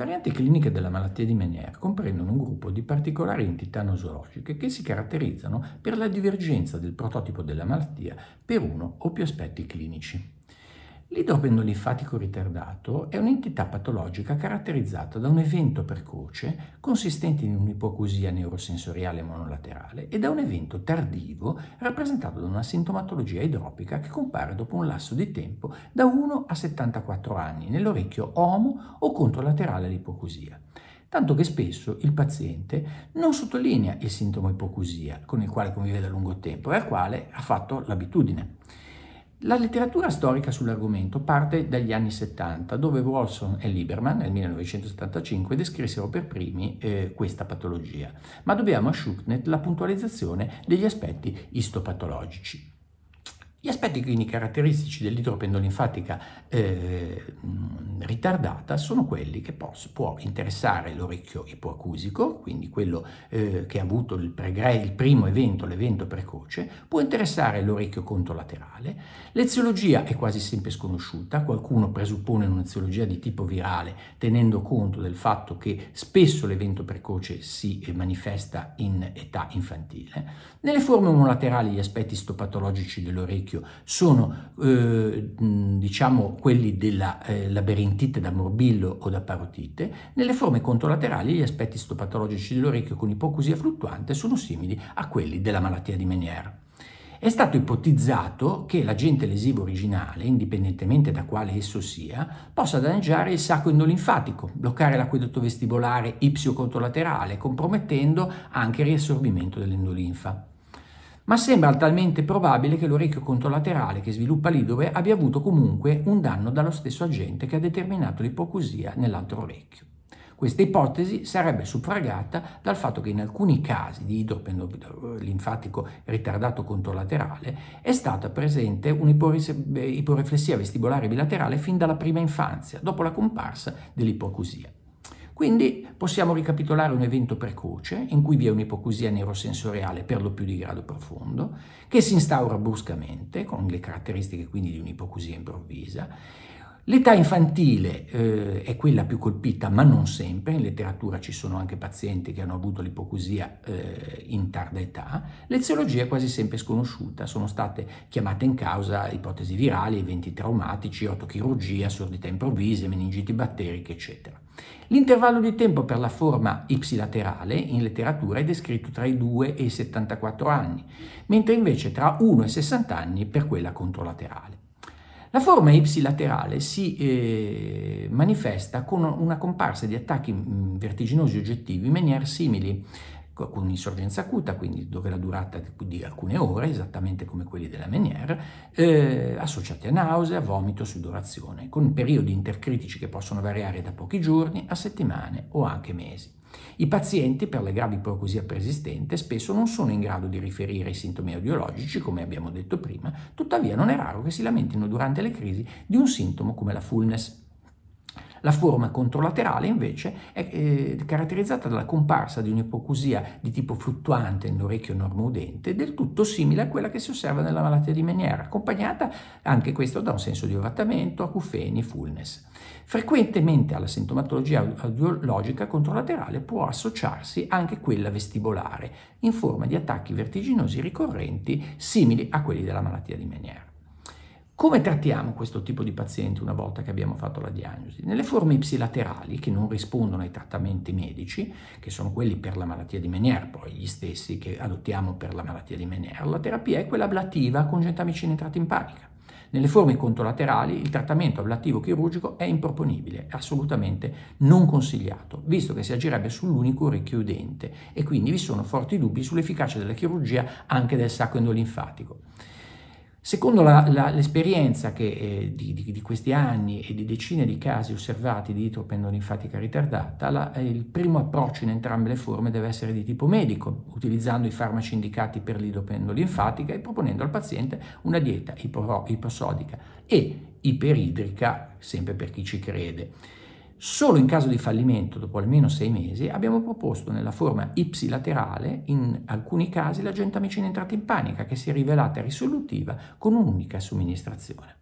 varianti cliniche della malattia di Meniere comprendono un gruppo di particolari entità nosologiche che si caratterizzano per la divergenza del prototipo della malattia per uno o più aspetti clinici. L'idropendolifatico ritardato è un'entità patologica caratterizzata da un evento precoce consistente in un'ipocusia neurosensoriale monolaterale e da un evento tardivo rappresentato da una sintomatologia idropica che compare dopo un lasso di tempo da 1 a 74 anni nell'orecchio omo o controlaterale all'ipocusia tanto che spesso il paziente non sottolinea il sintomo ipocusia con il quale convive da lungo tempo e al quale ha fatto l'abitudine. La letteratura storica sull'argomento parte dagli anni 70, dove Wolfson e Lieberman nel 1975 descrissero per primi eh, questa patologia, ma dobbiamo a Schucknet la puntualizzazione degli aspetti istopatologici. Gli aspetti quindi caratteristici dell'idropendolinfatica eh, ritardata sono quelli che posso, può interessare l'orecchio ipoacusico, quindi quello eh, che ha avuto il, pregre, il, primo evento, l'evento precoce, può interessare l'orecchio contolaterale. L'eziologia è quasi sempre sconosciuta, qualcuno presuppone un'eziologia di tipo virale tenendo conto del fatto che spesso l'evento precoce si eh, manifesta in età infantile. Nelle forme omolaterali gli aspetti stopatologici dell'orecchio orecchio sono eh, diciamo quelli della eh, labirintite da morbillo o da parotite, nelle forme controlaterali gli aspetti stopatologici dell'orecchio con ipocusia fluttuante sono simili a quelli della malattia di Meniere. È stato ipotizzato che l'agente lesivo originale, indipendentemente da quale esso sia, possa danneggiare il sacco endolinfatico, bloccare l'acquedotto vestibolare ipsio-controlaterale, compromettendo anche il riassorbimento dell'endolinfa ma sembra talmente probabile che l'orecchio controlaterale che sviluppa l'idove abbia avuto comunque un danno dallo stesso agente che ha determinato l'ipocusia nell'altro orecchio. Questa ipotesi sarebbe suffragata dal fatto che in alcuni casi di idropendolinfatico ritardato controlaterale è stata presente un'iporeflessia vestibolare bilaterale fin dalla prima infanzia, dopo la comparsa dell'ipocusia. Quindi possiamo ricapitolare un evento precoce in cui vi è un'ipocusia neurosensoriale per lo più di grado profondo, che si instaura bruscamente, con le caratteristiche quindi di un'ipocusia improvvisa. L'età infantile eh, è quella più colpita, ma non sempre, in letteratura ci sono anche pazienti che hanno avuto l'ipocusia eh, in tarda età. L'eziologia è quasi sempre sconosciuta, sono state chiamate in causa ipotesi virali, eventi traumatici, otochirurgia, sordità improvvise, meningiti batteriche, eccetera. L'intervallo di tempo per la forma ipsilaterale in letteratura è descritto tra i 2 e i 74 anni, mentre invece tra 1 e 60 anni per quella controlaterale. La forma ipsilaterale si eh, manifesta con una comparsa di attacchi mm, vertiginosi oggettivi in maniere simili con un'insorgenza acuta, quindi dove la durata di alcune ore, esattamente come quelli della Meniere, eh, associati a nausea, vomito, sudorazione, con periodi intercritici che possono variare da pochi giorni a settimane o anche mesi. I pazienti per le gravi ipocusia persistente spesso non sono in grado di riferire i sintomi audiologici, come abbiamo detto prima, tuttavia non è raro che si lamentino durante le crisi di un sintomo come la fullness. La forma controlaterale invece è eh, caratterizzata dalla comparsa di un'ipocusia di tipo fluttuante nell'orecchio normoudente, del tutto simile a quella che si osserva nella malattia di Meniere, accompagnata anche questo da un senso di ovatamento, acufeni, fullness. Frequentemente alla sintomatologia audiologica controlaterale può associarsi anche quella vestibolare, in forma di attacchi vertiginosi ricorrenti simili a quelli della malattia di Meniere. Come trattiamo questo tipo di pazienti una volta che abbiamo fatto la diagnosi? Nelle forme ipsilaterali che non rispondono ai trattamenti medici, che sono quelli per la malattia di Meniere, poi gli stessi che adottiamo per la malattia di Meniere, la terapia è quella ablativa con gentamicina intratimpanica. Nelle forme contolaterali il trattamento ablativo chirurgico è improponibile, assolutamente non consigliato, visto che si agirebbe sull'unico orecchio udente e quindi vi sono forti dubbi sull'efficacia della chirurgia anche del sacco endolinfatico. Secondo la, la, l'esperienza che, eh, di, di, di, questi anni e di decine di casi osservati di idropendolinfatica ritardata, la, eh, il primo approccio in entrambe le forme deve essere di tipo medico, utilizzando i farmaci indicati per l'idropendolinfatica e proponendo al paziente una dieta ipo, iposodica e iperidrica, sempre per chi ci crede. Solo in caso di fallimento, dopo almeno sei mesi, abbiamo proposto nella forma ipsilaterale, in alcuni casi, la gente entrata in panica, che si è rivelata risolutiva con un'unica somministrazione.